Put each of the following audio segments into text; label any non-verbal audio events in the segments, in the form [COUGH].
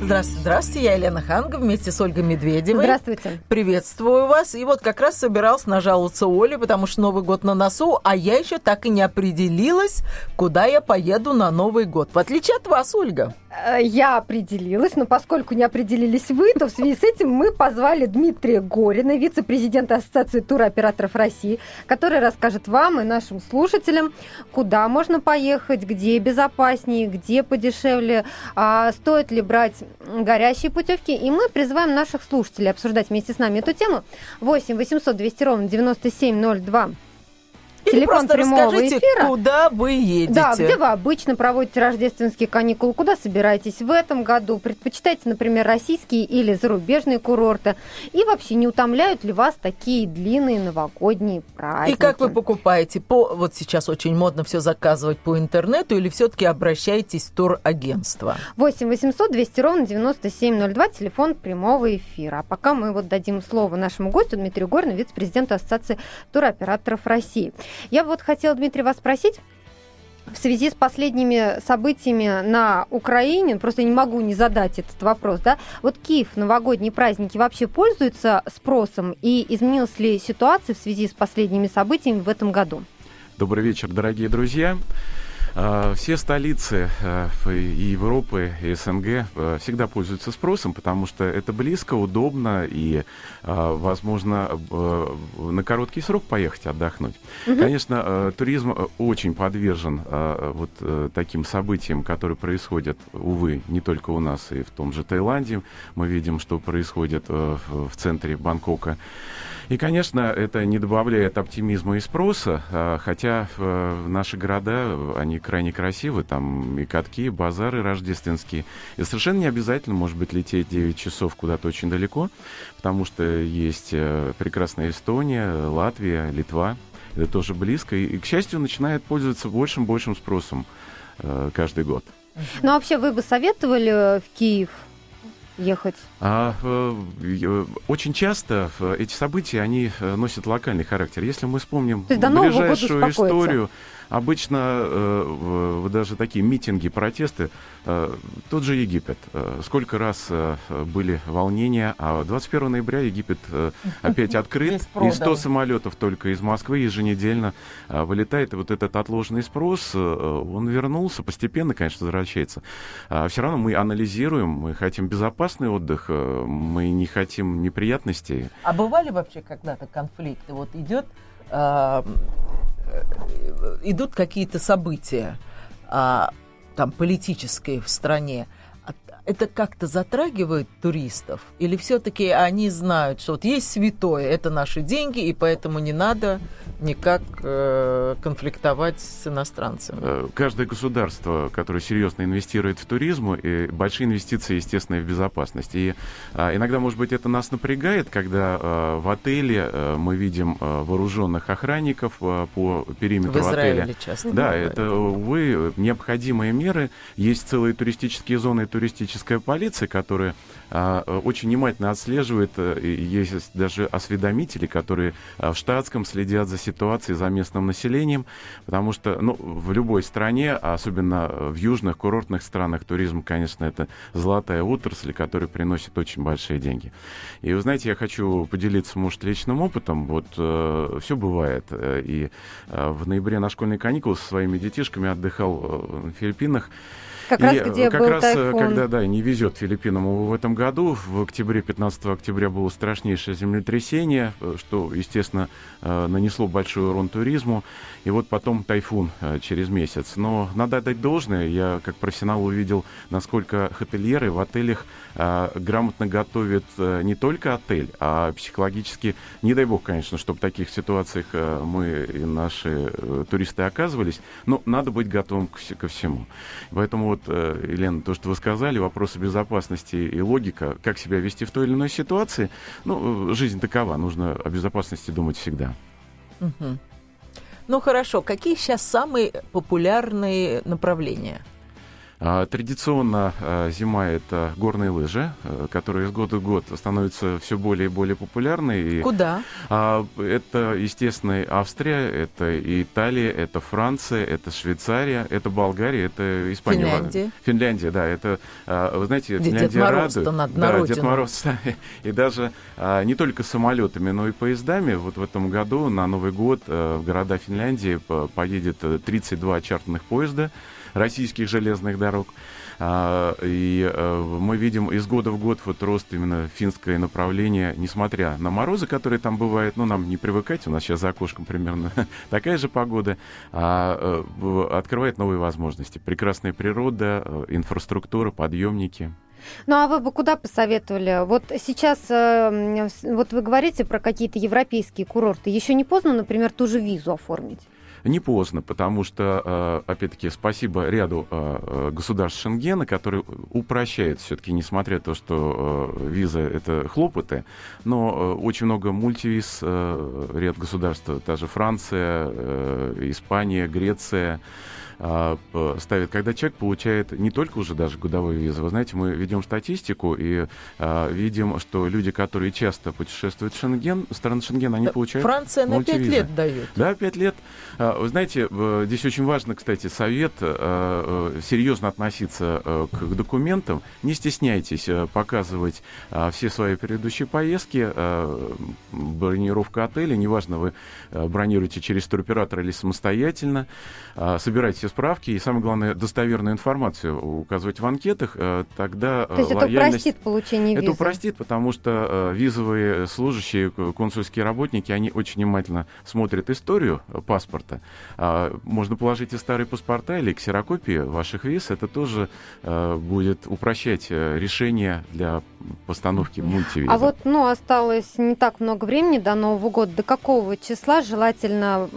Здравствуйте, здравствуйте, я Елена Ханга вместе с Ольгой Медведевой. Здравствуйте. Приветствую вас. И вот как раз собиралась нажаловаться Оле, потому что Новый год на носу, а я еще так и не определилась, куда я поеду на Новый год. В отличие от вас, Ольга. Э, я определилась, но поскольку не определились вы, то в связи с этим мы позвали Дмитрия Горина, вице-президента Ассоциации туроператоров России, который расскажет вам и нашим слушателям, куда можно поехать, где безопаснее, где подешевле, а стоит ли брать горящие путевки. И мы призываем наших слушателей обсуждать вместе с нами эту тему. 8 800 200 ровно 9702 или Телефон просто прямого расскажите, эфира. куда вы едете. Да, где вы обычно проводите рождественские каникулы, куда собираетесь в этом году, предпочитаете, например, российские или зарубежные курорты, и вообще не утомляют ли вас такие длинные новогодние праздники. И как вы покупаете? По, вот сейчас очень модно все заказывать по интернету или все-таки обращаетесь в турагентство? 8 800 200 ровно 9702, телефон прямого эфира. А пока мы вот дадим слово нашему гостю Дмитрию Горину, вице-президенту Ассоциации туроператоров России. Я вот хотела, Дмитрий, вас спросить, в связи с последними событиями на Украине, просто не могу не задать этот вопрос, да, вот Киев, новогодние праздники вообще пользуются спросом и изменилась ли ситуация в связи с последними событиями в этом году? Добрый вечер, дорогие друзья. А, все столицы а, и Европы, и СНГ а, всегда пользуются спросом, потому что это близко, удобно и, возможно, на короткий срок поехать отдохнуть. Угу. Конечно, туризм очень подвержен вот таким событиям, которые происходят, увы, не только у нас, и в том же Таиланде. Мы видим, что происходит в центре Бангкока. И, конечно, это не добавляет оптимизма и спроса, а, хотя э, наши города, они крайне красивы, там и катки, и базары рождественские. И совершенно не обязательно, может быть, лететь 9 часов куда-то очень далеко, потому что есть э, прекрасная Эстония, Латвия, Литва, это тоже близко, и, к счастью, начинает пользоваться большим-большим спросом э, каждый год. Ну, а вообще, вы бы советовали в Киев ехать? А, э, э, очень часто э, эти события, они носят локальный характер. Если мы вспомним ближайшую историю Обычно э, даже такие митинги, протесты, э, тот же Египет. Э, сколько раз э, были волнения, а 21 ноября Египет э, опять [LAUGHS] открыт, и 100 самолетов только из Москвы еженедельно э, вылетает, и вот этот отложенный спрос, э, он вернулся, постепенно, конечно, возвращается. А все равно мы анализируем, мы хотим безопасный отдых, э, мы не хотим неприятностей. А бывали вообще когда-то конфликты? Вот идет э, идут какие-то события а, там политические в стране, это как-то затрагивает туристов? Или все-таки они знают, что вот есть святое, это наши деньги, и поэтому не надо никак э, конфликтовать с иностранцами. Э, каждое государство, которое серьезно инвестирует в туризм, и большие инвестиции, естественно, в безопасность. И э, иногда, может быть, это нас напрягает, когда э, в отеле э, мы видим э, вооруженных охранников э, по периметру в Израиле отеля. часто. Да, это, увы, необходимые меры. Есть целые туристические зоны и туристическая полиция, которая э, очень внимательно отслеживает. Э, есть даже осведомители, которые э, в штатском следят за ситуации за местным населением, потому что ну, в любой стране, особенно в южных курортных странах, туризм, конечно, это золотая отрасль, которая приносит очень большие деньги. И вы знаете, я хочу поделиться, может, личным опытом. Вот э, все бывает. И э, в ноябре на школьные каникулы со своими детишками отдыхал э, на Филиппинах. Как и раз где как был раз, тайфун. когда, да, не везет Филиппинам в этом году, в октябре, 15 октября было страшнейшее землетрясение, э, что, естественно, э, нанесло большой урон туризму. И вот потом тайфун э, через месяц. Но надо отдать должное, я как профессионал увидел, насколько хотельеры в отелях грамотно готовят не только отель, а психологически, не дай бог, конечно, чтобы в таких ситуациях мы и наши туристы оказывались, но надо быть готовым ко всему. Поэтому вот вот, э, Елена, то, что вы сказали, вопросы безопасности и логика, как себя вести в той или иной ситуации, ну, жизнь такова, нужно о безопасности думать всегда. Угу. Ну хорошо, какие сейчас самые популярные направления? А, традиционно а, зима это горные лыжи, а, которые из года в год становятся все более и более популярны. Куда? а, это, естественно, Австрия, это Италия, это Франция, это Швейцария, это Болгария, это Испания. Финляндия. Финляндия, да. Это, вы знаете, Где Финляндия Дед Мороз-то радует. надо на да, родину. Дед Мороз. И даже не только самолетами, но и поездами. Вот в этом году на Новый год а, в города Финляндии по- поедет э, 32 чартерных поезда российских железных дорог. А, И э, мы видим из года в год вот рост именно финское направление, несмотря на морозы, которые там бывают, ну, нам не привыкать, у нас сейчас за окошком примерно [LAUGHS] такая же погода, а, э, открывает новые возможности. Прекрасная природа, э, инфраструктура, подъемники. Ну а вы бы куда посоветовали? Вот сейчас, вот вы говорите про какие-то европейские курорты. Еще не поздно, например, ту же визу оформить? Не поздно, потому что, э, опять-таки, спасибо ряду э, э, государств Шенгена, которые упрощают все-таки, несмотря на то, что виза — это хлопоты, но очень много мультивиз, ряд государств, та же Франция, Испания, Греция, э, п- ставят, когда человек получает не только уже даже годовую визу. Вы знаете, мы ведем статистику и э, видим, что люди, которые часто путешествуют в Шенген, страны Шенгена, они Да, получают Франция на пять мультивизы. лет дает. Да, пять лет. А, Вы знаете, э, здесь очень важно, кстати, совет э, э, серьезно относиться э, к документам. Не стесняйтесь э, показывать а, все свои предыдущие поездки, э, бронировка отеля, неважно, вы э, бронируете через туроператора или самостоятельно, а, собирайте все справки и, самое главное, достоверную информацию указывать в анкетах, э, тогда э, То есть это лояльность- упростит получение это визы? упростит, потому что э, визовые служащие, консульские работники, они очень внимательно смотрят историю паспорта. А, можно положить и старые паспорта или ксерокопии ваших виз. Это тоже будет упрощать решение для постановки мультивиза. А вот, ну, осталось не так много времени до Нового года. До какого числа желательно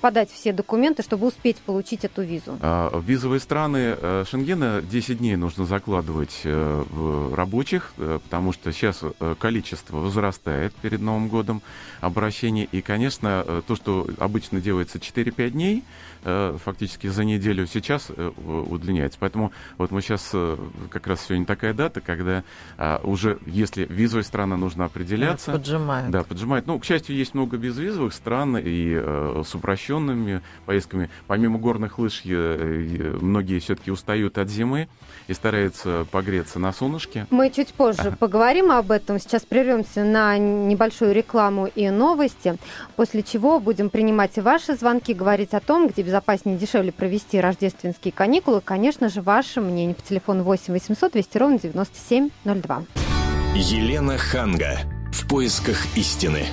подать все документы, чтобы успеть получить эту визу? А, визовые страны э, Шенгена 10 дней нужно закладывать э, в рабочих, э, потому что сейчас э, количество возрастает перед Новым годом обращений. И, конечно, э, то, что обычно делается 4-5 дней, фактически за неделю, сейчас э, удлиняется. Поэтому вот мы сейчас, как раз сегодня такая дата, когда а, уже, если визовая страна нужно определяться, Поджимают. да, поджимает. Ну, к счастью, есть много безвизовых стран и э, с упрощенными поездками. Помимо горных лыж, э, э, многие все-таки устают от зимы и стараются погреться на солнышке. Мы чуть позже поговорим об этом. Сейчас прервемся на небольшую рекламу и новости, после чего будем принимать ваши звонки, говорить о том, где безопаснее и дешевле провести рождественские каникулы. Конечно же, ваше мнение по телефону 8 800 200 ровно 9702. Елена Ханга. В поисках истины.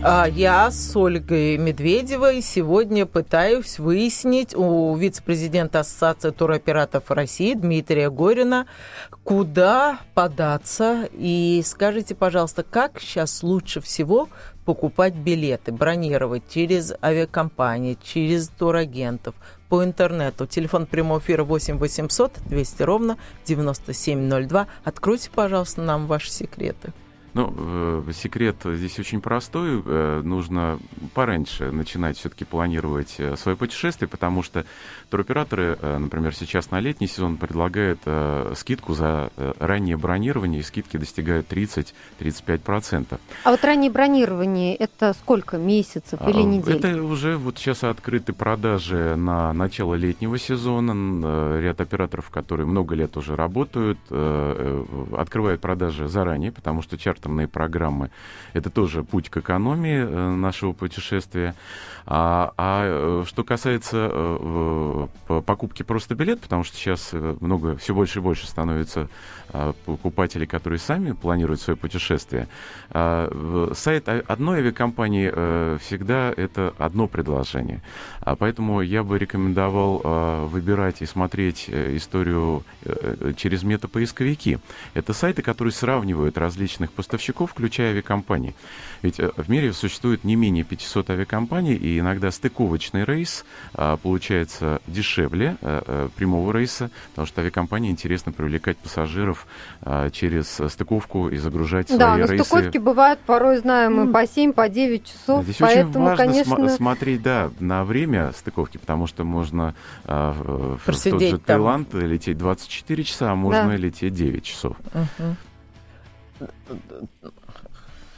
А я с Ольгой Медведевой сегодня пытаюсь выяснить у вице-президента Ассоциации туроператоров России Дмитрия Горина, куда податься. И скажите, пожалуйста, как сейчас лучше всего покупать билеты, бронировать через авиакомпании, через турагентов, по интернету. Телефон прямого эфира 8 800 200 ровно 9702. Откройте, пожалуйста, нам ваши секреты. Ну, э, секрет здесь очень простой. Э, нужно пораньше начинать все-таки планировать э, свое путешествие, потому что туроператоры, э, например, сейчас на летний сезон предлагают э, скидку за э, раннее бронирование, и скидки достигают 30-35%. А вот раннее бронирование это сколько месяцев или А, недель? Это уже вот сейчас открыты продажи на начало летнего сезона. Э, Ряд операторов, которые много лет уже работают, э, э, открывают продажи заранее, потому что чартерные программы это тоже путь к экономии э, нашего путешествия. А, а, э, что касается э, покупки просто билет, потому что сейчас много, все больше и больше становится а, покупателей, которые сами планируют свое путешествие. А, Сайт одной авиакомпании всегда это одно предложение. А Поэтому я бы рекомендовал выбирать и смотреть историю через метапоисковики. Это сайты, которые сравнивают различных поставщиков, включая авиакомпании. Ведь э, в мире существует не менее 500 авиакомпаний, и иногда стыковочный рейс а, получается дешевле, дешевле прямого рейса, потому что авиакомпании интересно привлекать пассажиров через стыковку и загружать да, свои но рейсы. стыковки бывают порой, знаем, мы по 7, по 9 часов, Здесь поэтому, очень важно конечно... см- смотреть, да, на время стыковки, потому что можно а, в, в тот Просидеть же там. Таиланд лететь 24 часа, а можно Да. лететь 9 часов. Мгм.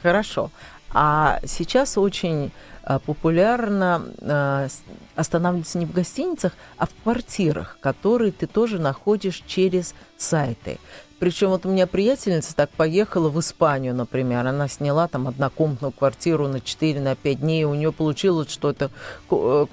Хорошо. А сейчас очень а, популярно а, останавливаться не в гостиницах, а в квартирах, которые ты тоже находишь через сайты. Причем вот у меня приятельница так поехала в Испанию, например. Она сняла там однокомнатную квартиру на 4 на 5 дней. У нее получилось, что это э,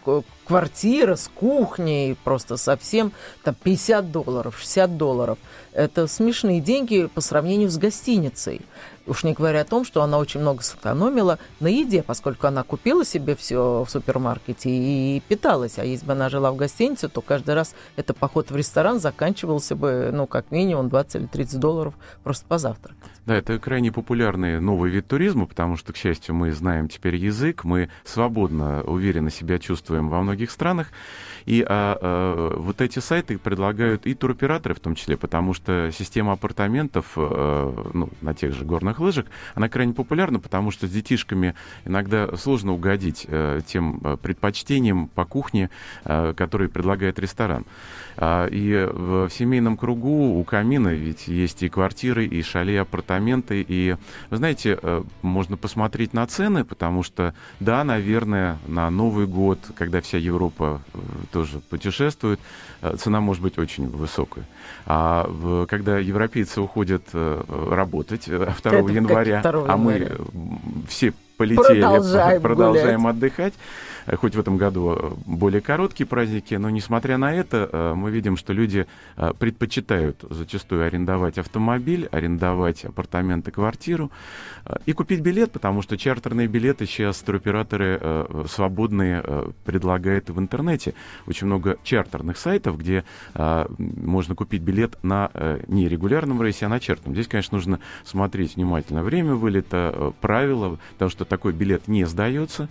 квартира с кухней просто совсем там 50 долларов, 60 долларов. Это смешные деньги по сравнению с гостиницей. Уж не говоря о том, что она очень много сэкономила на еде, поскольку она купила себе все в супермаркете и питалась. А если бы она жила в гостинице, то каждый раз это поход в ресторан заканчивался бы, ну, как минимум 20 или 30 долларов просто позавтракать. Да, это крайне популярный новый вид туризма, потому что, к счастью, мы знаем теперь язык, мы свободно, уверенно себя чувствуем во многих странах. И а, а, вот эти сайты предлагают и туроператоры в том числе, потому что система апартаментов э, ну, на тех же горных лыжах, она крайне популярна, потому что с детишками иногда сложно угодить э, тем э, предпочтениям по кухне, э, которые предлагает ресторан. А, И в семейном кругу у камина ведь есть и квартиры, и шале, и апартаменты. И, вы знаете, э, можно посмотреть на цены, потому что, да, наверное, на Новый год, когда вся Европа э, тоже путешествует, э, цена может быть очень высокая. А в- когда европейцы уходят э, работать э, 2 Это как января, 2 а мы все полетели, Продолжаем [LAUGHS] продолжаем гулять. отдыхать. Э, Хоть в этом году э, более короткие праздники, но несмотря на это, э, мы видим, что люди предпочитают зачастую арендовать автомобиль, арендовать апартаменты, квартиру и купить билет, потому что чартерные билеты сейчас туроператоры свободные предлагают в интернете. Очень много чартерных сайтов, где можно купить билет на не регулярном рейсе, а на чартерном. Здесь, конечно, нужно смотреть внимательно время вылета, правила, потому что такой билет не сдается.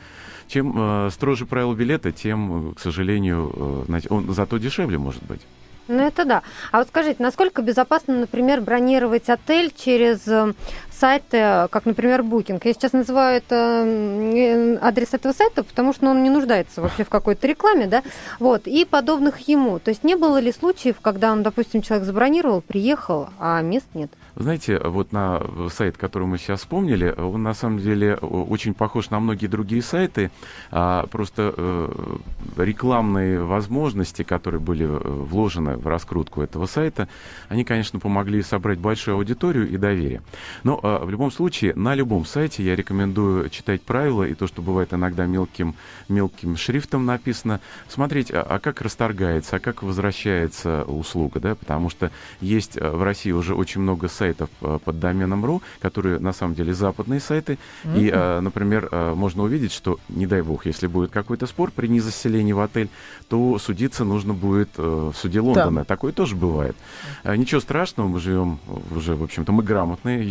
Чем э, строже правила билета, тем, э, к сожалению, э, он зато дешевле может быть. Ну, это да. А вот скажите, насколько безопасно, например, бронировать отель через э, сайты, э, как, например, Booking? Я сейчас называю это э, адрес этого сайта, потому что ну, он не нуждается вообще в какой-то рекламе, да? Вот, и подобных ему. То есть не было ли случаев, когда он, допустим, человек забронировал, приехал, а мест нет? Знаете, вот на сайт, который мы сейчас вспомнили, он на самом деле о- очень похож на многие другие сайты. А, просто э, рекламные возможности, которые были э, вложены в раскрутку этого сайта, они, конечно, помогли собрать большую аудиторию и доверие. Но э, в любом случае, на любом сайте я рекомендую читать правила и то, что бывает иногда мелким, мелким шрифтом написано, смотреть, а, а как расторгается, а как возвращается услуга, да, потому что есть э, в России уже очень много сайтов э, под доменом .ру, которые на самом деле западные сайты, и, э, например, можно увидеть, что, не дай бог, если будет какой-то спор при незаселении в отель, то судиться нужно будет в суде Лондона. Такое тоже бывает. Ничего страшного, мы живем уже, в общем-то, мы грамотные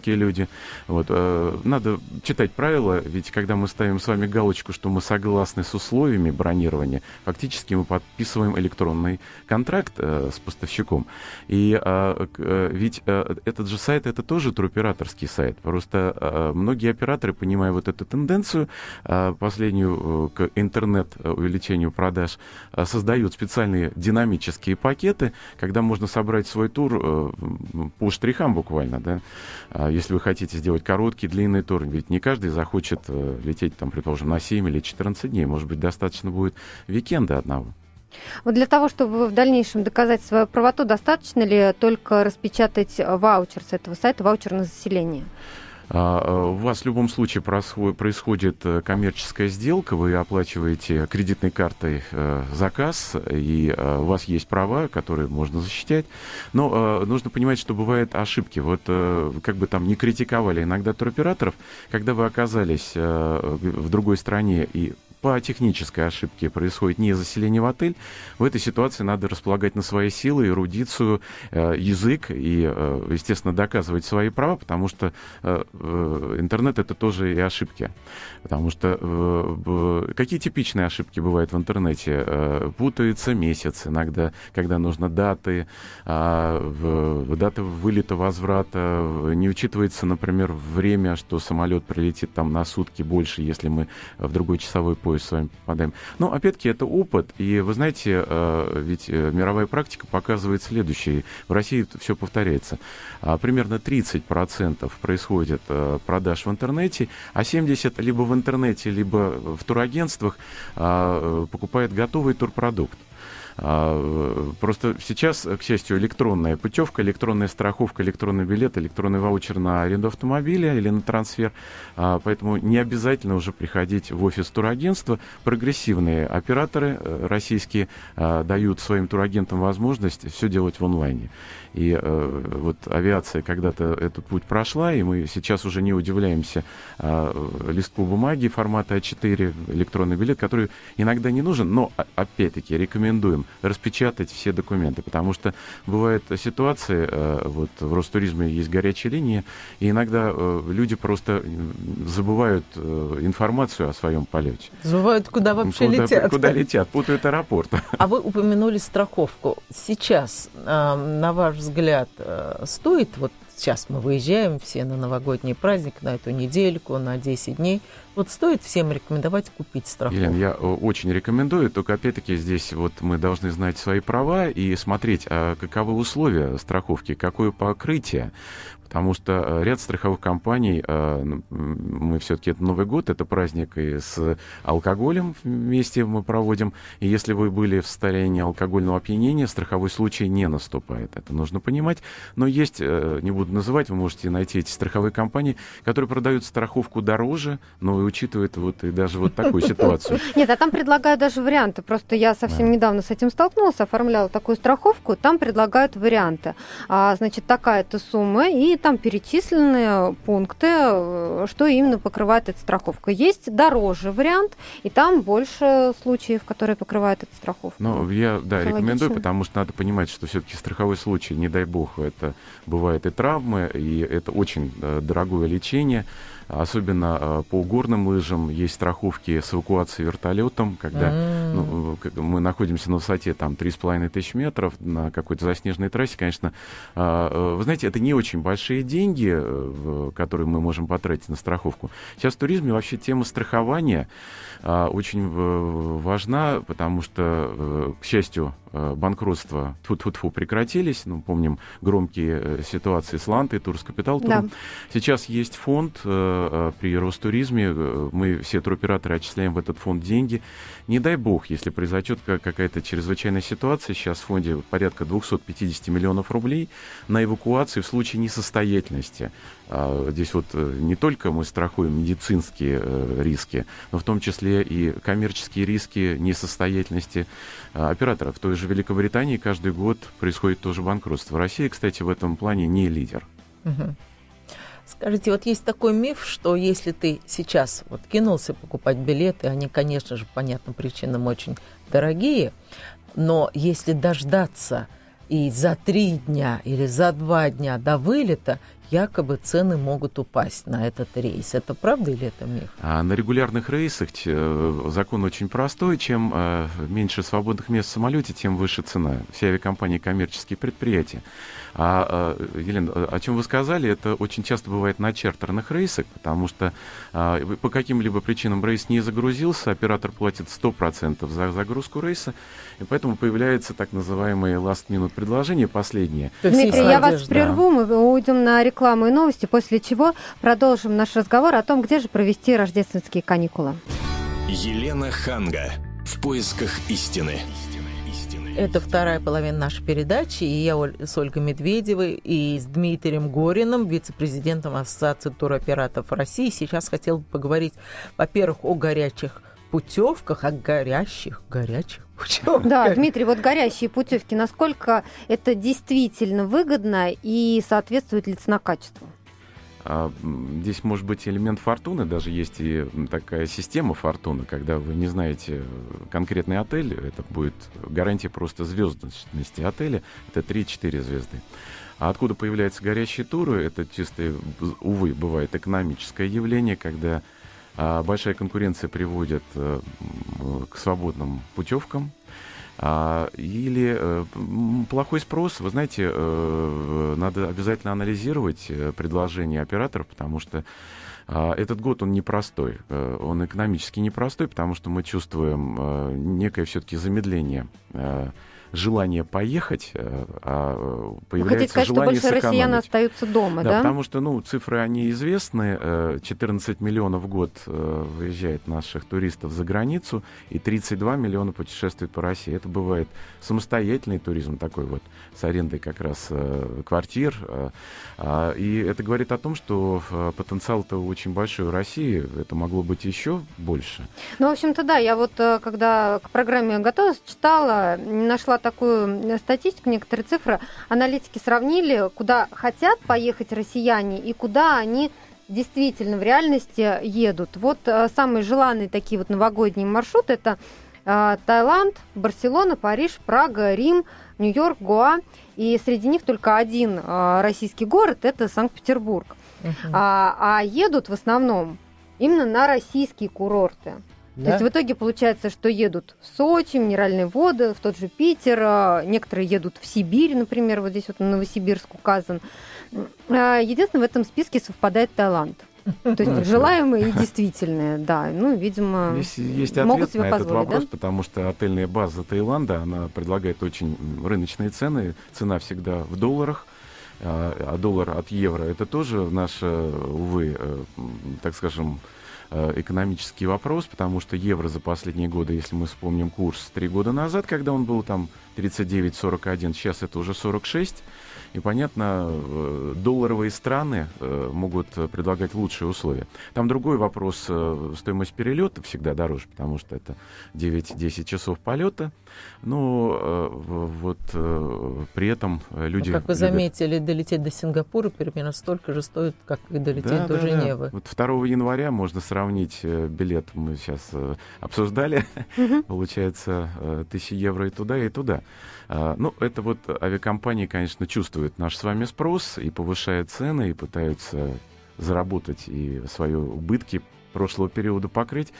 юридические люди. Вот, э, надо читать правила, ведь когда мы ставим с вами галочку, что мы согласны с условиями бронирования, фактически мы подписываем электронный контракт э, с поставщиком. И э, ведь этот же сайт это тоже туроператорский сайт. Просто многие операторы, понимая вот эту тенденцию последнюю к интернет-увеличению продаж, создают специальные динамические пакеты, когда можно собрать свой тур по штрихам буквально, да. Если вы хотите сделать короткий, длинный тур, ведь не каждый захочет э, лететь, там, предположим, на 7 или 14 дней. Может быть, достаточно будет викенда одного. Вот для того, чтобы в дальнейшем доказать свою правоту, достаточно ли только распечатать э, ваучер с этого сайта, ваучер на заселение? А, э, У вас в любом случае происходит э, коммерческая сделка, вы оплачиваете кредитной картой э, заказ, и у вас есть права, которые можно защищать. Но нужно понимать, что бывают ошибки. Вот как бы там не критиковали иногда туроператоров, когда вы оказались в другой стране и по технической ошибке происходит не заселение в отель, в этой ситуации надо располагать на свои силы, эрудицию, э, язык и, э, естественно, доказывать свои права, потому что э, интернет это тоже и ошибки. Потому что какие типичные ошибки бывают в интернете? Путаются месяцы иногда, когда нужно даты, э, даты вылета, возврата, не учитывается, например, время, что самолет прилетит там на сутки больше, если мы в другой часовой пояс с вами попадаем. Но, опять-таки, это опыт, и вы знаете, э, ведь э, мировая практика показывает следующее. В России все повторяется. А, примерно 30% происходит э, продаж в интернете, а 70% либо в интернете, либо в турагентствах а, покупает готовый турпродукт. А, просто сейчас, к счастью, электронная путевка, электронная страховка, электронный билет, электронный ваучер на аренду автомобиля или на трансфер. А, поэтому не обязательно уже приходить в офис турагентства. Прогрессивные операторы э, российские а, дают своим турагентам возможность все делать в онлайне. И э, вот авиация когда-то этот путь прошла, и мы сейчас уже не удивляемся листку бумаги формата А4, электронный билет, который иногда не нужен, но, опять-таки, рекомендуем распечатать все документы, потому что бывают ситуации, э, вот в Ростуризме есть горячая линия, и иногда э, люди просто забывают э, информацию о своем полете. Забывают, куда вообще куда, летят. [LAUGHS] Куда летят, путают аэропорт. [LAUGHS] А вы упомянули страховку. Сейчас, на ваш взгляд, стоит вот сейчас мы выезжаем все на новогодний праздник, на эту недельку, на 10 дней. Вот стоит всем рекомендовать купить страховку? Елена, я очень рекомендую, только опять-таки здесь вот мы должны знать свои права и смотреть, а каковы условия страховки, какое покрытие. Потому что э, ряд страховых компаний, э, ну, мы все-таки это Новый год, это праздник и с алкоголем вместе мы проводим. И если вы были в состоянии алкогольного опьянения, страховой случай не наступает. Это нужно понимать. Но есть, э, не буду называть, вы можете найти эти страховые компании, которые продают страховку дороже, но и учитывают вот и даже вот такую ситуацию. [LAUGHS] Нет, а там предлагают даже варианты. Просто я совсем недавно с этим столкнулась, оформляла такую страховку, там предлагают варианты. А, значит, такая-то сумма, и там перечислены пункты, э, что именно покрывает эта страховка. Есть дороже вариант, и там больше случаев, которые покрывает эта страховка. Ну, я, да, рекомендую, потому что надо понимать, что все-таки страховой случай, не дай бог, это бывает и травмы, и это очень э, дорогое лечение. Особенно э, по горным лыжам есть страховки с эвакуацией вертолетом, когда ну, мы находимся на высоте там 3,5 тысяч метров на какой-то заснеженной трассе. Конечно, э, вы знаете, это не очень большие деньги, э, которые мы можем потратить на страховку. Сейчас в туризме вообще тема страхования очень важна, потому что, к счастью, банкротства тьфу-тьфу-тьфу прекратились. Ну, помним громкие ситуации с Лантой, Турскапитал. Да. Сейчас есть фонд Э, при Ростуризме э, мы все туроператоры отчисляем в этот фонд деньги. Не дай бог, если произойдет какая-то чрезвычайная ситуация, сейчас в фонде порядка 250 миллионов рублей на эвакуацию в случае несостоятельности. А, здесь вот э, не только мы страхуем медицинские риски, но в том числе и коммерческие риски несостоятельности операторов. В той же Великобритании каждый год происходит тоже банкротство. Россия, кстати, в этом плане не лидер. Угу. Скажите, вот есть такой миф, что если ты сейчас вот кинулся покупать билеты, они, конечно же, по понятным причинам очень дорогие, но если дождаться и за три дня или за два дня до вылета якобы цены могут упасть на этот рейс. Это правда или это миф? А на регулярных рейсах э, закон очень простой. Чем э, меньше свободных мест в самолете, тем выше цена. Все авиакомпании коммерческие предприятия. А, а, Елена, о чем вы сказали, это очень часто бывает на чартерных рейсах, потому что а, по каким-либо причинам рейс не загрузился, оператор платит 100% за загрузку рейса, и поэтому появляется так называемые last-minute предложения, последние. Дмитрий, я вас прерву, мы уйдем на рекламу и новости, после чего продолжим наш разговор о том, где же провести рождественские каникулы. Елена Ханга. В поисках истины. Это вторая половина нашей передачи, и я с Ольгой Медведевой и с Дмитрием Гориным, вице-президентом Ассоциации туроператоров России. Сейчас хотел бы поговорить, во-первых, о горячих путевках, о горящих, горячих путевках. Да, Дмитрий, вот горящие путевки, насколько это действительно выгодно и соответствует ли цена качеству? А, здесь может быть элемент фортуны, даже есть и такая система фортуны, когда вы не знаете конкретный отель, это будет гарантия просто звездности отеля, это 3-4 звезды. А откуда появляются горящие туры, это чисто, увы, бывает экономическое явление, когда а, большая конкуренция приводит а, к свободным путевкам, или э, плохой спрос, вы знаете, э, надо обязательно анализировать э, предложения операторов, потому что а, этот год он непростой, он экономически непростой, потому что мы чувствуем некое все-таки замедление желание поехать, э, а появляется Вы хотите сказать, желание что больше россиян остаются дома, да? Да, потому что, ну, цифры, они известны. 14 э, миллионов в год э, выезжает наших туристов за границу, и 32 миллиона путешествует по России. Это бывает самостоятельный туризм такой вот, с арендой как раз квартир. А, и это говорит о том, что потенциал-то очень большой в России. Это могло быть еще больше. Ну, в общем-то, да. Я вот, когда к программе готовилась, читала, нашла такую статистику, некоторые цифры. Аналитики сравнили, куда хотят поехать россияне и куда они действительно в реальности едут. Вот э, самые желанные такие вот новогодние маршруты это э, Таиланд, Барселона, Париж, Прага, Рим, Нью-Йорк, Гоа. И среди них только один э, российский город это Санкт-Петербург. Uh-huh. А, а едут в основном именно на российские курорты. Да? То есть в итоге получается, что едут в Сочи, минеральные воды, в тот же Питер, а, некоторые едут в Сибирь, например, вот здесь вот Новосибирск указан. А, единственное, в этом списке совпадает Таиланд. То есть ну, желаемые и действительные, да. Ну, видимо, Здесь есть ответ могут себе на этот вопрос, да? потому что отельная база Таиланда, она предлагает очень рыночные цены. Цена всегда в долларах а, а доллар от евро это тоже наша, увы, э, так скажем, экономический вопрос, потому что евро за последние годы, если мы вспомним курс три года назад, когда он был там 39-41, сейчас это уже 46, и, понятно, э, долларовые страны э, могут предлагать лучшие условия. Там другой вопрос, э, стоимость перелета всегда дороже, потому что это 9-10 часов полета. Но вот при этом люди... Но, как вы любят... заметили, долететь до Сингапура примерно столько же стоит, как и долететь да, до да, Женевы. Да. Вот 2 января можно сравнить билет, мы сейчас обсуждали, [LAUGHS] получается, тысячи евро и туда, и туда. А, ну, это вот авиакомпании, конечно, чувствуют наш с вами спрос и повышают цены, и пытаются заработать и свои убытки прошлого периода покрыть.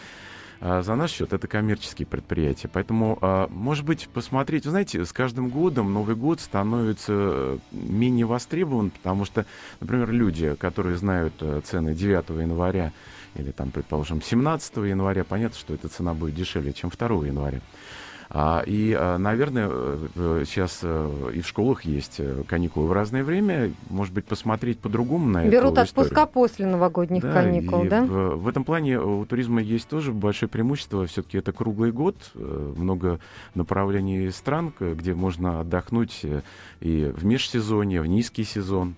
А, за наш счет это коммерческие предприятия. Поэтому, а, может быть, посмотреть, вы знаете, с каждым годом Новый год становится э, менее востребован, потому что, например, люди, которые знают э, цены 9 января или, там, предположим, 17 января, понятно, что эта цена будет дешевле, чем 2 января. А, и, а, наверное, э, сейчас э, и в школах есть э, каникулы в разное время. Может быть, посмотреть по-другому на это. Берут отпуска после новогодних да, каникул, да? В, в этом плане у туризма есть тоже большое преимущество. Все-таки это круглый год, много направлений стран, где можно отдохнуть и в межсезонье, в низкий сезон.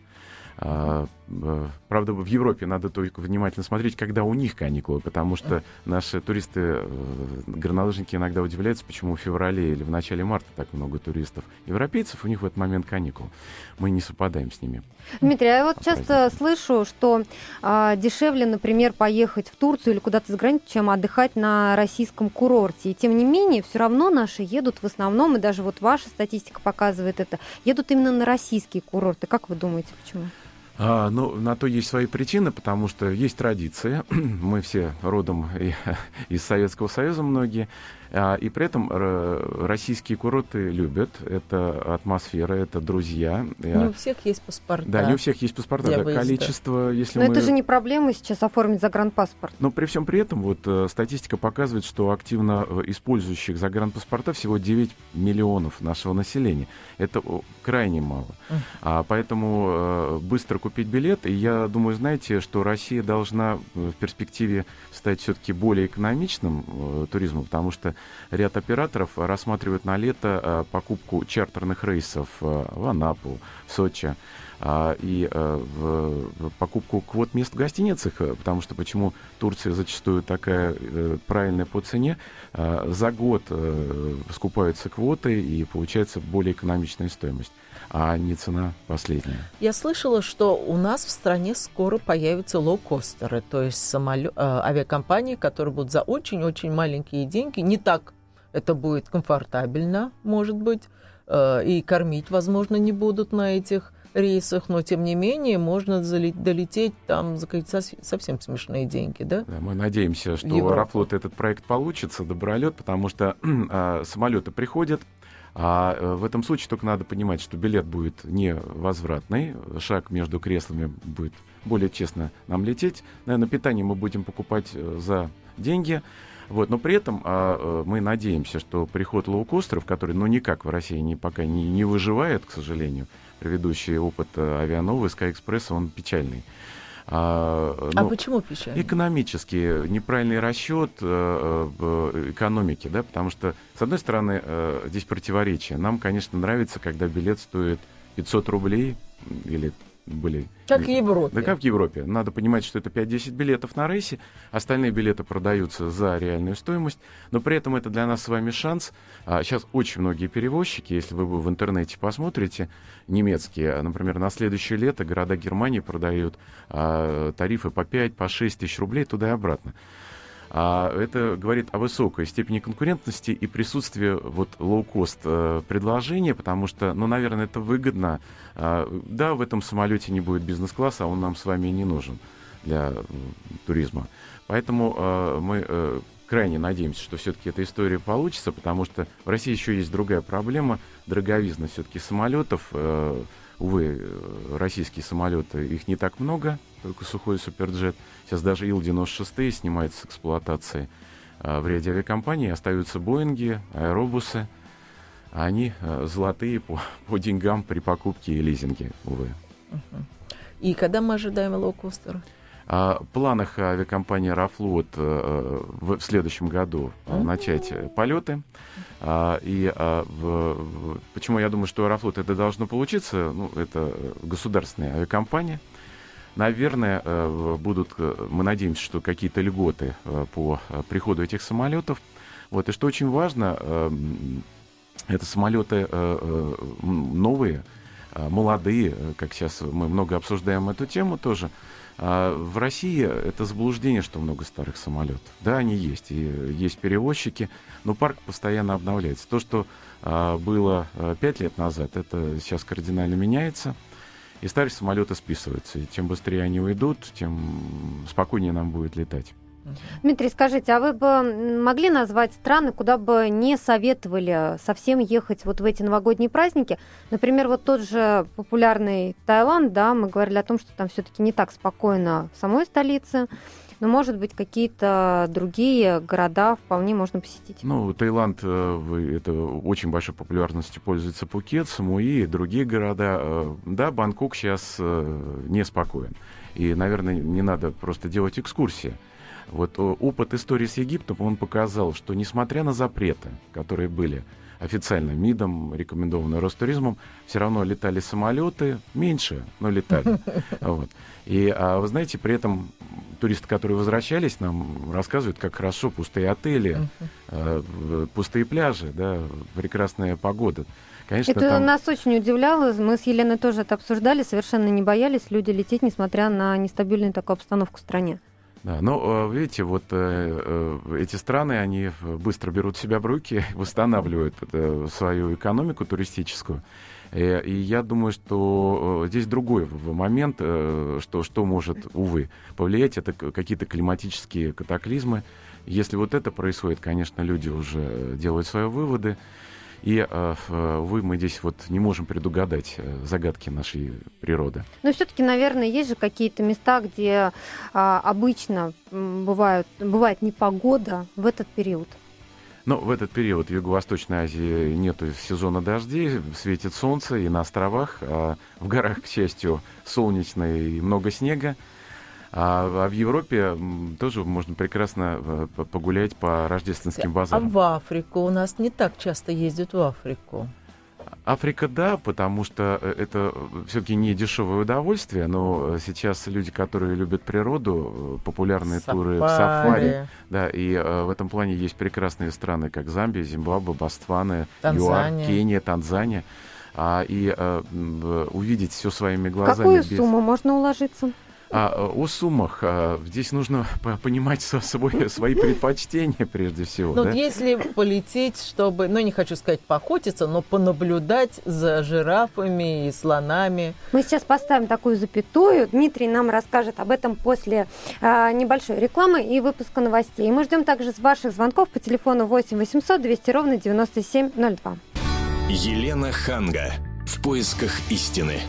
А, э, правда, в Европе надо только внимательно смотреть, когда у них каникулы, потому что наши туристы, э, горнолыжники иногда удивляются, почему в феврале или в начале марта так много туристов. Европейцев у них в этот момент каникул. Мы не совпадаем с ними. Дмитрий, я вот часто слышу, что а, дешевле, например, поехать в Турцию или куда-то за границу, чем отдыхать на российском курорте. И тем не менее, все равно наши едут в основном, и даже вот ваша статистика показывает это, едут именно на российские курорты. Как вы думаете, почему? А, ну, на то есть свои причины, потому что есть традиция. [CLEARS THROAT] Мы все родом [LAUGHS] из Советского Союза многие. А, и при этом российские курорты любят. Это атмосфера, это друзья. Не у всех есть паспорта. Да, не у всех есть паспорта. Да, количество, если Но мы... это же не проблема сейчас оформить загранпаспорт. Но при всем при этом вот э, статистика показывает, что активно э, использующих загранпаспорта всего 9 миллионов нашего населения. Это крайне мало. А, поэтому э, быстро купить билет. И я думаю, знаете, что Россия должна в перспективе стать все-таки более экономичным э, туризмом, потому что ряд операторов рассматривают на лето э, покупку чартерных рейсов э, в Анапу, в Сочи. А, и а, в, в покупку квот мест в гостиницах, э, потому что почему Турция зачастую такая а, правильная по цене, а, за год а, скупаются квоты и получается более экономичная стоимость а не цена последняя. Я слышала, что у нас в стране скоро появятся лоукостеры, то есть самолё... авиакомпании, которые будут за очень-очень маленькие деньги, не так это будет комфортабельно, может быть, и кормить, возможно, не будут на этих рейсах, но тем не менее можно долететь там за совсем смешные деньги, да? да мы надеемся, что у Аэрофлот этот проект получится, добролет, потому что э, [CLEARS THROAT] самолеты приходят, а э, в этом случае только надо понимать, что билет будет невозвратный, шаг между креслами будет более честно нам лететь. Наверное, питание мы будем покупать э, за деньги. Вот, но при этом а, э, мы надеемся, что приход лоукостеров, который ну, никак в России не, пока не, не выживает, к сожалению, предыдущий опыт э, авиановый Sky он печальный. А, а ну, почему печально? Экономически неправильный расчет э, э, экономики, да, потому что, с одной стороны, здесь противоречие. Нам, конечно, нравится, когда билет стоит 500 рублей или были... Как в Европе. Да, как в Европе. Надо понимать, что это 5-10 билетов на рейсе, остальные билеты продаются за реальную стоимость, но при этом это для нас с вами шанс. А, сейчас очень многие перевозчики, если вы в интернете посмотрите, немецкие, например, на следующее лето города Германии продают а, тарифы по 5, по 6 тысяч рублей туда и обратно. А это говорит о высокой степени конкурентности и присутствии вот лоу-кост э, предложения, потому что, ну, наверное, это выгодно. А, да, в этом самолете не будет бизнес-класса, а он нам с вами не нужен для туризма. Поэтому э, мы э, крайне надеемся, что все-таки эта история получится, потому что в России еще есть другая проблема, дороговизна все-таки самолетов. Увы, российские самолеты, их не так много, только сухой суперджет. Сейчас даже Ил-96 снимается с эксплуатации. А в ряде авиакомпаний остаются Боинги, аэробусы. Они а, золотые по, [LAUGHS] по деньгам при покупке и лизинге, увы. И когда мы ожидаем лоукостера? О планах авиакомпании «Аэрофлот» э, в следующем году mm-hmm. начать полеты. И почему я думаю, что «Аэрофлот» это должно получиться? Ну, это государственная авиакомпания. Наверное, э, будут, э, мы надеемся, что какие-то льготы э, по приходу этих самолетов. Вот, и что очень важно, это самолеты новые, молодые, как сейчас мы много обсуждаем эту тему тоже. А в России это заблуждение, что много старых самолетов. Да, они есть, и есть перевозчики, но парк постоянно обновляется. То, что было пять лет назад, это сейчас кардинально меняется и старые самолеты списываются. И чем быстрее они уйдут, тем спокойнее нам будет летать. Дмитрий, скажите, а вы бы могли назвать страны, куда бы не советовали совсем ехать вот в эти новогодние праздники? Например, вот тот же популярный Таиланд, да, мы говорили о том, что там все-таки не так спокойно в самой столице но, может быть, какие-то другие города вполне можно посетить. Ну, Таиланд, э, это очень большой популярностью пользуется Пукет, Самуи, другие города. Э, да, Бангкок сейчас э, неспокоен. И, наверное, не надо просто делать экскурсии. Вот опыт истории с Египтом, он показал, что несмотря на запреты, которые были официально МИДом, рекомендованные Ростуризмом, все равно летали самолеты, меньше, но летали. [LAUGHS] Вот. И, а, вы знаете, при этом туристы, которые возвращались, нам рассказывают, как хорошо пустые отели, uh-huh. пустые пляжи, да, прекрасная погода. Конечно, это там... нас очень удивляло. Мы с Еленой тоже это обсуждали, совершенно не боялись люди лететь, несмотря на нестабильную такую обстановку в стране. Да, но э, видите, вот э, э, эти страны, они быстро берут себя в руки, [LAUGHS] восстанавливают э, свою экономику туристическую. Э, и я думаю, что здесь другой момент, э, что, что может, увы, повлиять, это какие-то климатические катаклизмы. Если вот это происходит, конечно, люди уже делают свои выводы. И, увы, мы здесь вот не можем предугадать загадки нашей природы. Но все-таки, наверное, есть же какие-то места, где а, обычно бывают, бывает непогода в этот период. Но в этот период в Юго-Восточной Азии нет сезона дождей, светит солнце и на островах. А в горах, к счастью, солнечно и много снега. А, а в Европе тоже можно прекрасно э, погулять по рождественским базарам. А в Африку? У нас не так часто ездят в Африку. Африка, да, потому что э, это все-таки не дешевое удовольствие, но сейчас люди, которые любят природу, популярные сафари. туры в сафари, да, и э, в этом плане есть прекрасные страны, как Замбия, Зимбабве, Бостваны, ЮАР, Кения, Танзания. А, и э, увидеть все своими глазами. В какую без... сумму можно уложиться? А, о суммах. А, здесь нужно понимать свой, свои предпочтения прежде всего. Ну, да? если полететь, чтобы, ну, не хочу сказать поохотиться, но понаблюдать за жирафами и слонами. Мы сейчас поставим такую запятую. Дмитрий нам расскажет об этом после а, небольшой рекламы и выпуска новостей. Мы ждем также с ваших звонков по телефону 8 800 200 ровно 9702. Елена Ханга. В поисках истины.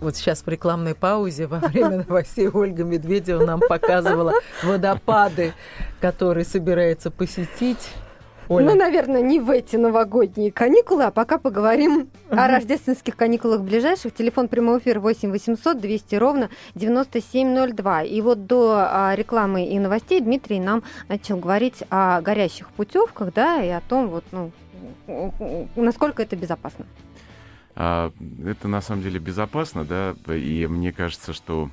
Вот сейчас в рекламной паузе во время [LAUGHS] новостей Ольга Медведева нам показывала водопады, которые собирается посетить. Оля. Ну, наверное, не в эти новогодние каникулы, а пока поговорим uh-huh. о рождественских каникулах ближайших. Телефон прямого эфира 8 800 200 ровно 9702. И вот до а, рекламы и новостей Дмитрий нам начал говорить о горящих путевках, да, и о том, вот, ну, насколько это безопасно. А, это на самом деле безопасно, да, и мне кажется, что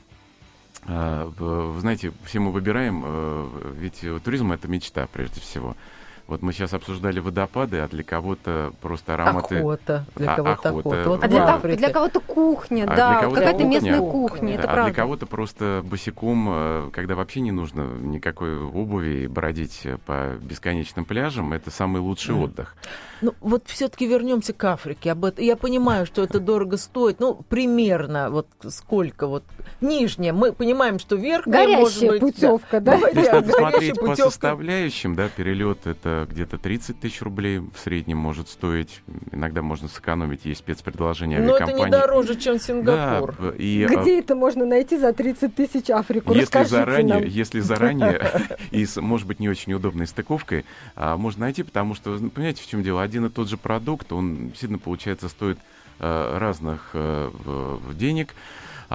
а, вы знаете, все мы выбираем, э, ведь туризм это мечта прежде всего. Вот мы сейчас обсуждали водопады, а для кого-то просто ароматы... Охота. Для кого-то охота. охота. Вот а для, для кого-то кухня, а да, какая-то местная кухня, это а правда. для кого-то просто босиком, э, когда вообще не нужно никакой обуви бродить по бесконечным пляжам, это самый лучший mm. отдых. Ну, вот все-таки вернемся к Африке. Об этом. Я понимаю, что это дорого стоит. Ну, примерно вот сколько вот нижняя. Мы понимаем, что верхняя Горящая может быть... путевка, да? да? Если посмотреть по составляющим, да, перелет это где-то 30 тысяч рублей в среднем может стоить. Иногда можно сэкономить, есть спецпредложения авиакомпаний. Но это не дороже, чем Сингапур. Да, и, Где а... это можно найти за 30 тысяч Африку? Если заранее, нам. если заранее [LAUGHS] [LAUGHS] и, может быть, не очень удобной стыковкой, а, можно найти, потому что, понимаете, в чем дело? Один и тот же продукт, он действительно, получается, стоит а, разных а, денег.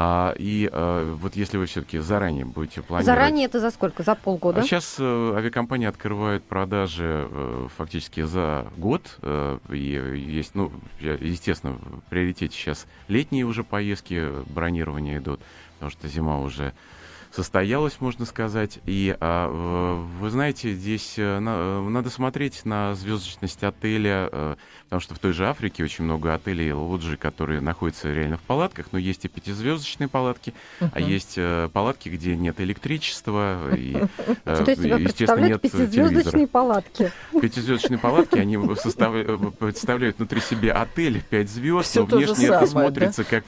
А, и а, вот если вы все-таки заранее будете планировать... Заранее это за сколько? За полгода? А сейчас а, авиакомпании открывают продажи а, фактически за год. А, и есть, ну, естественно, в приоритете сейчас летние уже поездки, бронирования идут, потому что зима уже состоялась, можно сказать. И а, вы знаете, здесь а, на, надо смотреть на звездочность отеля, а, потому что в той же Африке очень много отелей лоджи, которые находятся реально в палатках, но есть и пятизвездочные палатки, uh-huh. а есть палатки, где нет электричества, и, [LAUGHS] естественно, нет пятизвездочные палатки? [LAUGHS] Пятизвездочные палатки, они представляют внутри себя отель, пять звезд, но внешне это смотрится как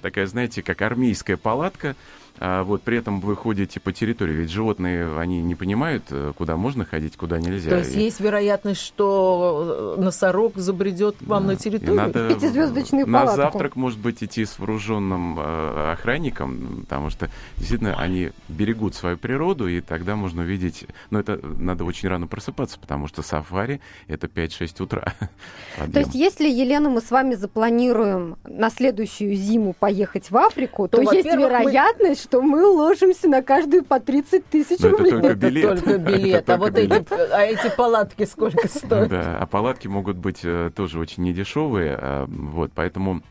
такая, знаете, как армейская палатка, а вот при этом вы ходите по территории, ведь животные, они не понимают, э, куда можно ходить, куда нельзя. То есть и... есть вероятность, что э, носорог забредет к вам да. на территорию? И надо [LAUGHS] Пятизвездочную на палатку. завтрак, может быть, идти с вооруженным э, охранником, потому что действительно они берегут свою природу, и тогда можно увидеть, но это надо очень рано просыпаться, потому что сафари это 5-6 утра. [LAUGHS] То есть если, Елена, мы с вами запланируем на следующую зиму поехать в Африку, то, то есть вероятность, что мы ложимся на каждую по 30 тысяч рублей. Это только билет. Это только билет. а вот эти, а эти палатки сколько стоят? Да, а палатки могут быть э, тоже очень недешевые. А, вот, поэтому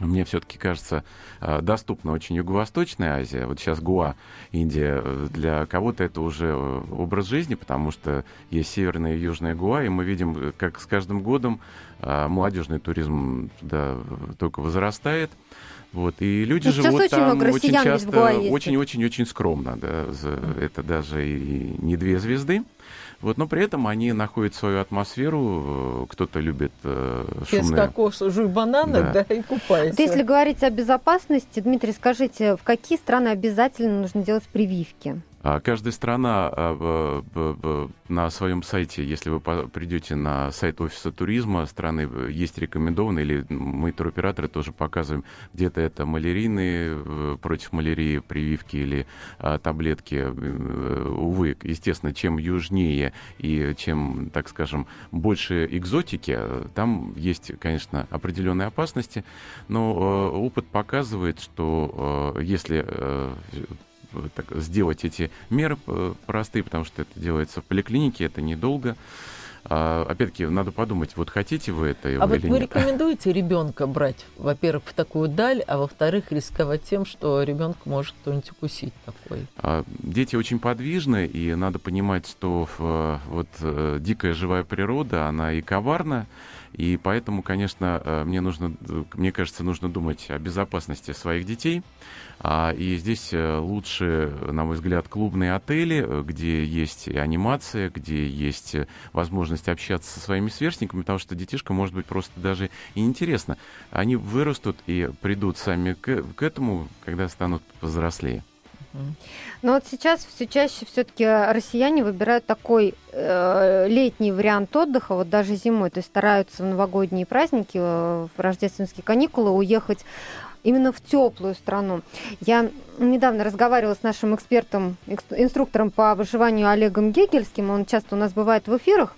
мне все-таки кажется, э, доступна очень Юго-Восточная Азия. Вот сейчас Гуа, Индия, э, для кого-то это уже образ жизни, потому что есть северная и южная Гуа, и мы видим, как с каждым годом молодежный туризм туда только возрастает. Вот, и люди ну, живут там очень часто очень-очень-очень скромно. Да, это даже и не две звезды. Вот, но при этом они находят свою атмосферу. Э, кто-то любит э, шумные... кокос, жуй бананы, да. да, и купайся. Вот если говорить о безопасности, Дмитрий, скажите, в какие страны обязательно нужно делать прививки? А каждая страна а, на своем сайте, если вы придете на сайт офиса туризма страны, есть рекомендованные, или мы туроператоры тоже показываем, где-то это малярийные э, против малярии прививки или а, таблетки. Э, увы, естественно, чем южнее и чем, так скажем, больше экзотики, там есть, конечно, определенные опасности, но э, опыт показывает, что если так, сделать эти меры простые, потому что это делается в поликлинике, это недолго. А, опять-таки, надо подумать, вот хотите вы это А или вот вы нет. [LAUGHS] рекомендуете ребенка брать, во-первых, в такую даль, а во-вторых, рисковать тем, что ребенка может кто-нибудь укусить такой? А, Дети очень подвижны, и надо понимать, что э, вот э, дикая живая природа, она и коварна, и поэтому, конечно, э, мне нужно, д- мне кажется, нужно думать о безопасности своих детей. А, И здесь э, лучше, на мой взгляд, клубные отели, э, где есть анимация, где есть э, возможность общаться со своими сверстниками, потому что детишка может быть просто даже и интересно. Они вырастут и придут сами к, к этому, когда станут повзрослее. Но вот сейчас все чаще все-таки россияне выбирают такой э, летний вариант отдыха, вот даже зимой, то есть стараются в новогодние праздники, э, в рождественские каникулы уехать именно в теплую страну. Я недавно разговаривала с нашим экспертом, экс- инструктором по выживанию Олегом Гегельским, он часто у нас бывает в эфирах.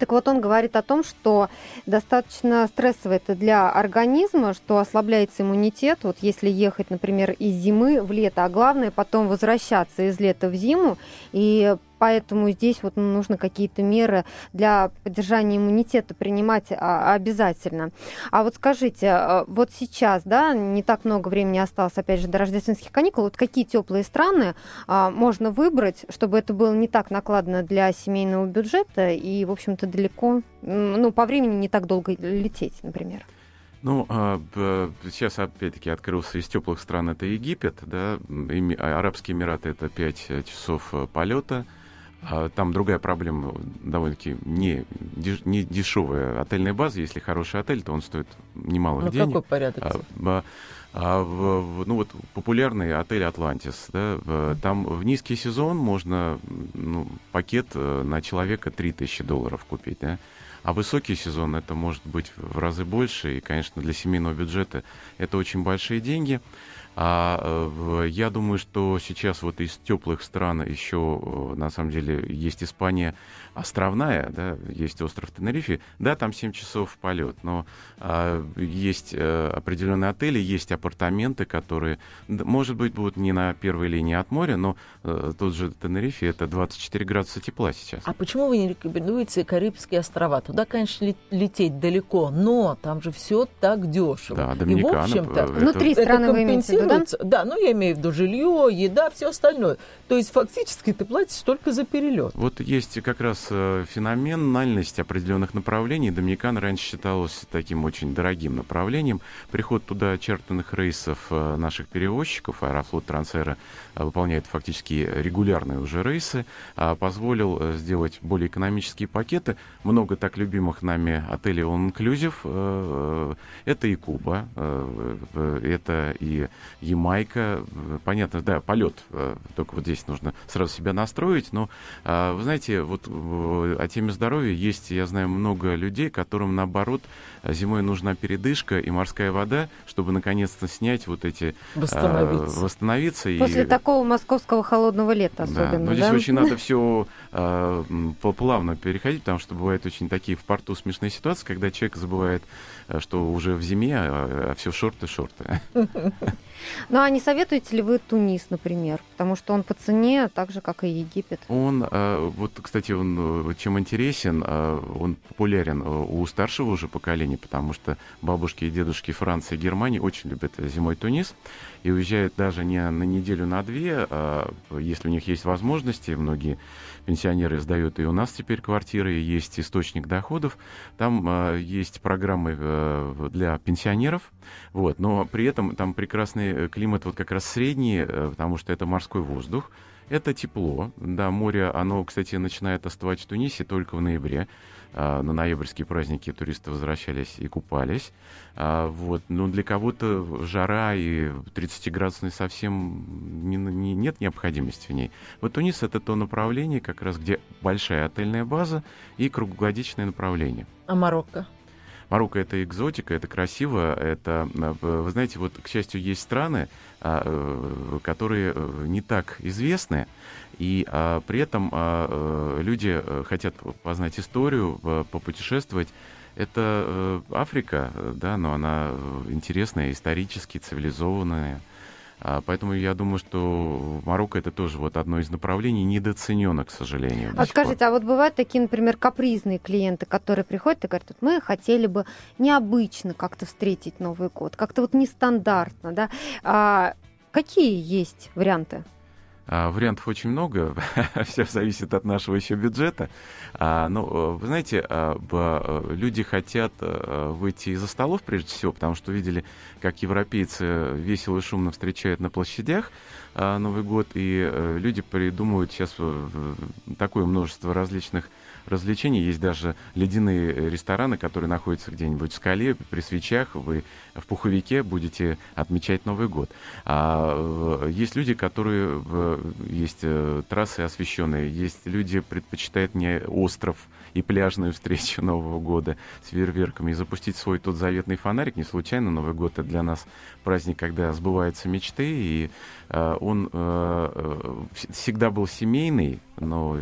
Так вот, он говорит о том, что достаточно стрессово это для организма, что ослабляется иммунитет. Вот если ехать, например, из зимы в лето, а главное потом возвращаться из лета в зиму. И поэтому здесь вот нужно какие-то меры для поддержания иммунитета принимать а, обязательно. А вот скажите, а, вот сейчас, да, не так много времени осталось, опять же, до рождественских каникул, вот какие теплые страны а, можно выбрать, чтобы это было не так накладно для семейного бюджета и, в общем-то, далеко, ну, по времени не так долго лететь, например? Ну, а, сейчас опять-таки открылся из теплых стран это Египет, да, Арабские Эмираты это 5 часов э, полета. А Там другая проблема, довольно-таки не, деш- не дешевая отельная база. Если хороший отель, то он стоит немалых Ну, денег. какой порядок? А, а в- ну вот популярный отель Атлантис, да, там в низкий сезон можно ну, пакет э, на человека 3000 долларов купить, да, а высокий сезон это может быть в разы больше, и, конечно, для семейного бюджета это очень большие деньги. А э, я думаю, что сейчас вот из теплых стран еще, э, на самом деле, есть Испания островная, да, есть остров Тенерифе. Да, там 7 часов полет, но а, есть э, определенные отели, есть апартаменты, которые, может быть, будут не на первой линии от моря, но э, тот же Тенерифе это 24 градуса тепла сейчас. А почему вы не рекомендуете Карибские острова? Туда, конечно, ле- лететь далеко, но там же все так дешево. Да, И, в Доминикана, общем-то, э, это- Внутри это страны вы имеете в виду, да? Да, ну я имею в виду жилье, еда, все остальное. То есть фактически ты платишь только за перелет. Вот есть как раз э, феноменальность определенных направлений. Доминикан раньше считалась таким очень дорогим направлением. Приход туда чартерных рейсов э, наших перевозчиков, Аэрофлот Трансэра э, выполняет фактически регулярные уже рейсы, а позволил э, сделать более экономические пакеты. Много так любимых нами отелей All Inclusive. э, э, Это и Куба, э, э, это и Ямайка. Э, Понятно, да, полет. э, Только вот здесь нужно сразу себя настроить. Но, вы знаете, вот э, о теме здоровья есть, я знаю, много людей, которым, наоборот, зимой нужна передышка и морская вода, чтобы наконец-то снять вот эти... а, Восстановиться. восстановиться. После и... такого московского холодного лета Да, особенно, но здесь да? очень надо все плавно переходить, потому что бывают очень такие в порту смешные ситуации, когда человек забывает, э, что уже в зиме, а, все шорты-шорты. Ну, а не советуете ли вы Тунис, например? Потому что он по цене, так же, как и Египет. Он, э, вот, кстати, он э, чем интересен, э, он популярен э, у старшего уже поколения, потому что бабушки и дедушки Франции и Германии очень любят зимой Тунис и уезжают даже не на неделю, на две, а если у них есть возможности, многие пенсионеры сдают и у нас теперь квартиры, есть источник доходов, там э, есть программы э, для пенсионеров, вот, но при этом там прекрасный э, климат, вот как раз средний, э, потому что это морской воздух, это тепло. Да, море, оно, кстати, начинает остывать в Тунисе только в ноябре. А, на ноябрьские праздники туристы возвращались и купались. А, вот. Но для кого-то жара и 30-градусный совсем не- не- нет необходимости в ней. Вот Тунис — это то направление, как раз где большая отельная база и круглогодичное направление. А Марокко? Марокко это экзотика, это красиво, это, э, вы знаете, вот, к счастью, есть страны, а, э, которые э, не так известны, и а, при этом а, э, люди э, хотят познать историю, э, попутешествовать. Это э, Африка, э, да, но она э, интересная, исторически цивилизованная. А, поэтому я думаю, что Марокко это тоже вот одно из направлений, недооценено, к сожалению. А скажите, а вот бывают такие, например, капризные клиенты, которые приходят и говорят, вот мы хотели бы необычно как-то встретить Новый год, как-то вот нестандартно, да? А какие есть варианты? А, вариантов очень много, [LAUGHS] все зависит от нашего еще бюджета. А, но, э, вы знаете, а, э, люди хотят э, выйти из-за столов, прежде всего, потому что видели, как европейцы весело и шумно встречают на площадях Новый год, и люди придумывают сейчас такое множество различных развлечений. Есть даже ледяные рестораны, которые находятся где-нибудь в скале, при свечах. Вы в пуховике будете отмечать Новый год. А есть люди, которые... Есть э, трассы освещенные, есть люди предпочитают не остров и пляжную встречу [LAUGHS] Нового года с фейерверками и запустить свой тот заветный фонарик. Не случайно Новый год это для нас праздник, когда сбываются мечты, и э, он э, э всегда был семейный, но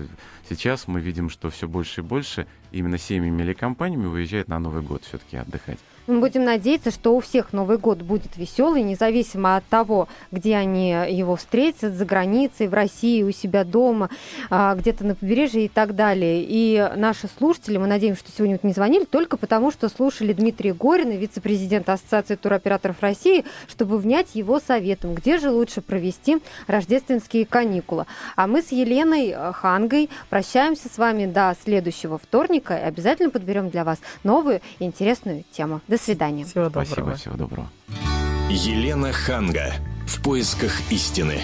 сейчас мы видим, что все больше и больше именно семьями или компаниями уезжают на Новый год все-таки отдыхать. Мы будем надеяться, что у всех Новый год будет веселый, независимо от того, где они его встретят, за границей, в России, у себя дома, а, где-то на побережье и так далее. И наши слушатели, мы надеемся, что сегодня вот не звонили только потому, что слушали Дмитрия Горина, вице-президента Ассоциации туроператоров России, чтобы внять его советом, где же лучше провести рождественские каникулы. А мы с Еленой Хангой прощаемся с вами до следующего вторника и обязательно подберем для вас новую интересную тему. До свидания. Всего доброго. Спасибо, всего доброго. Елена Ханга. В поисках истины.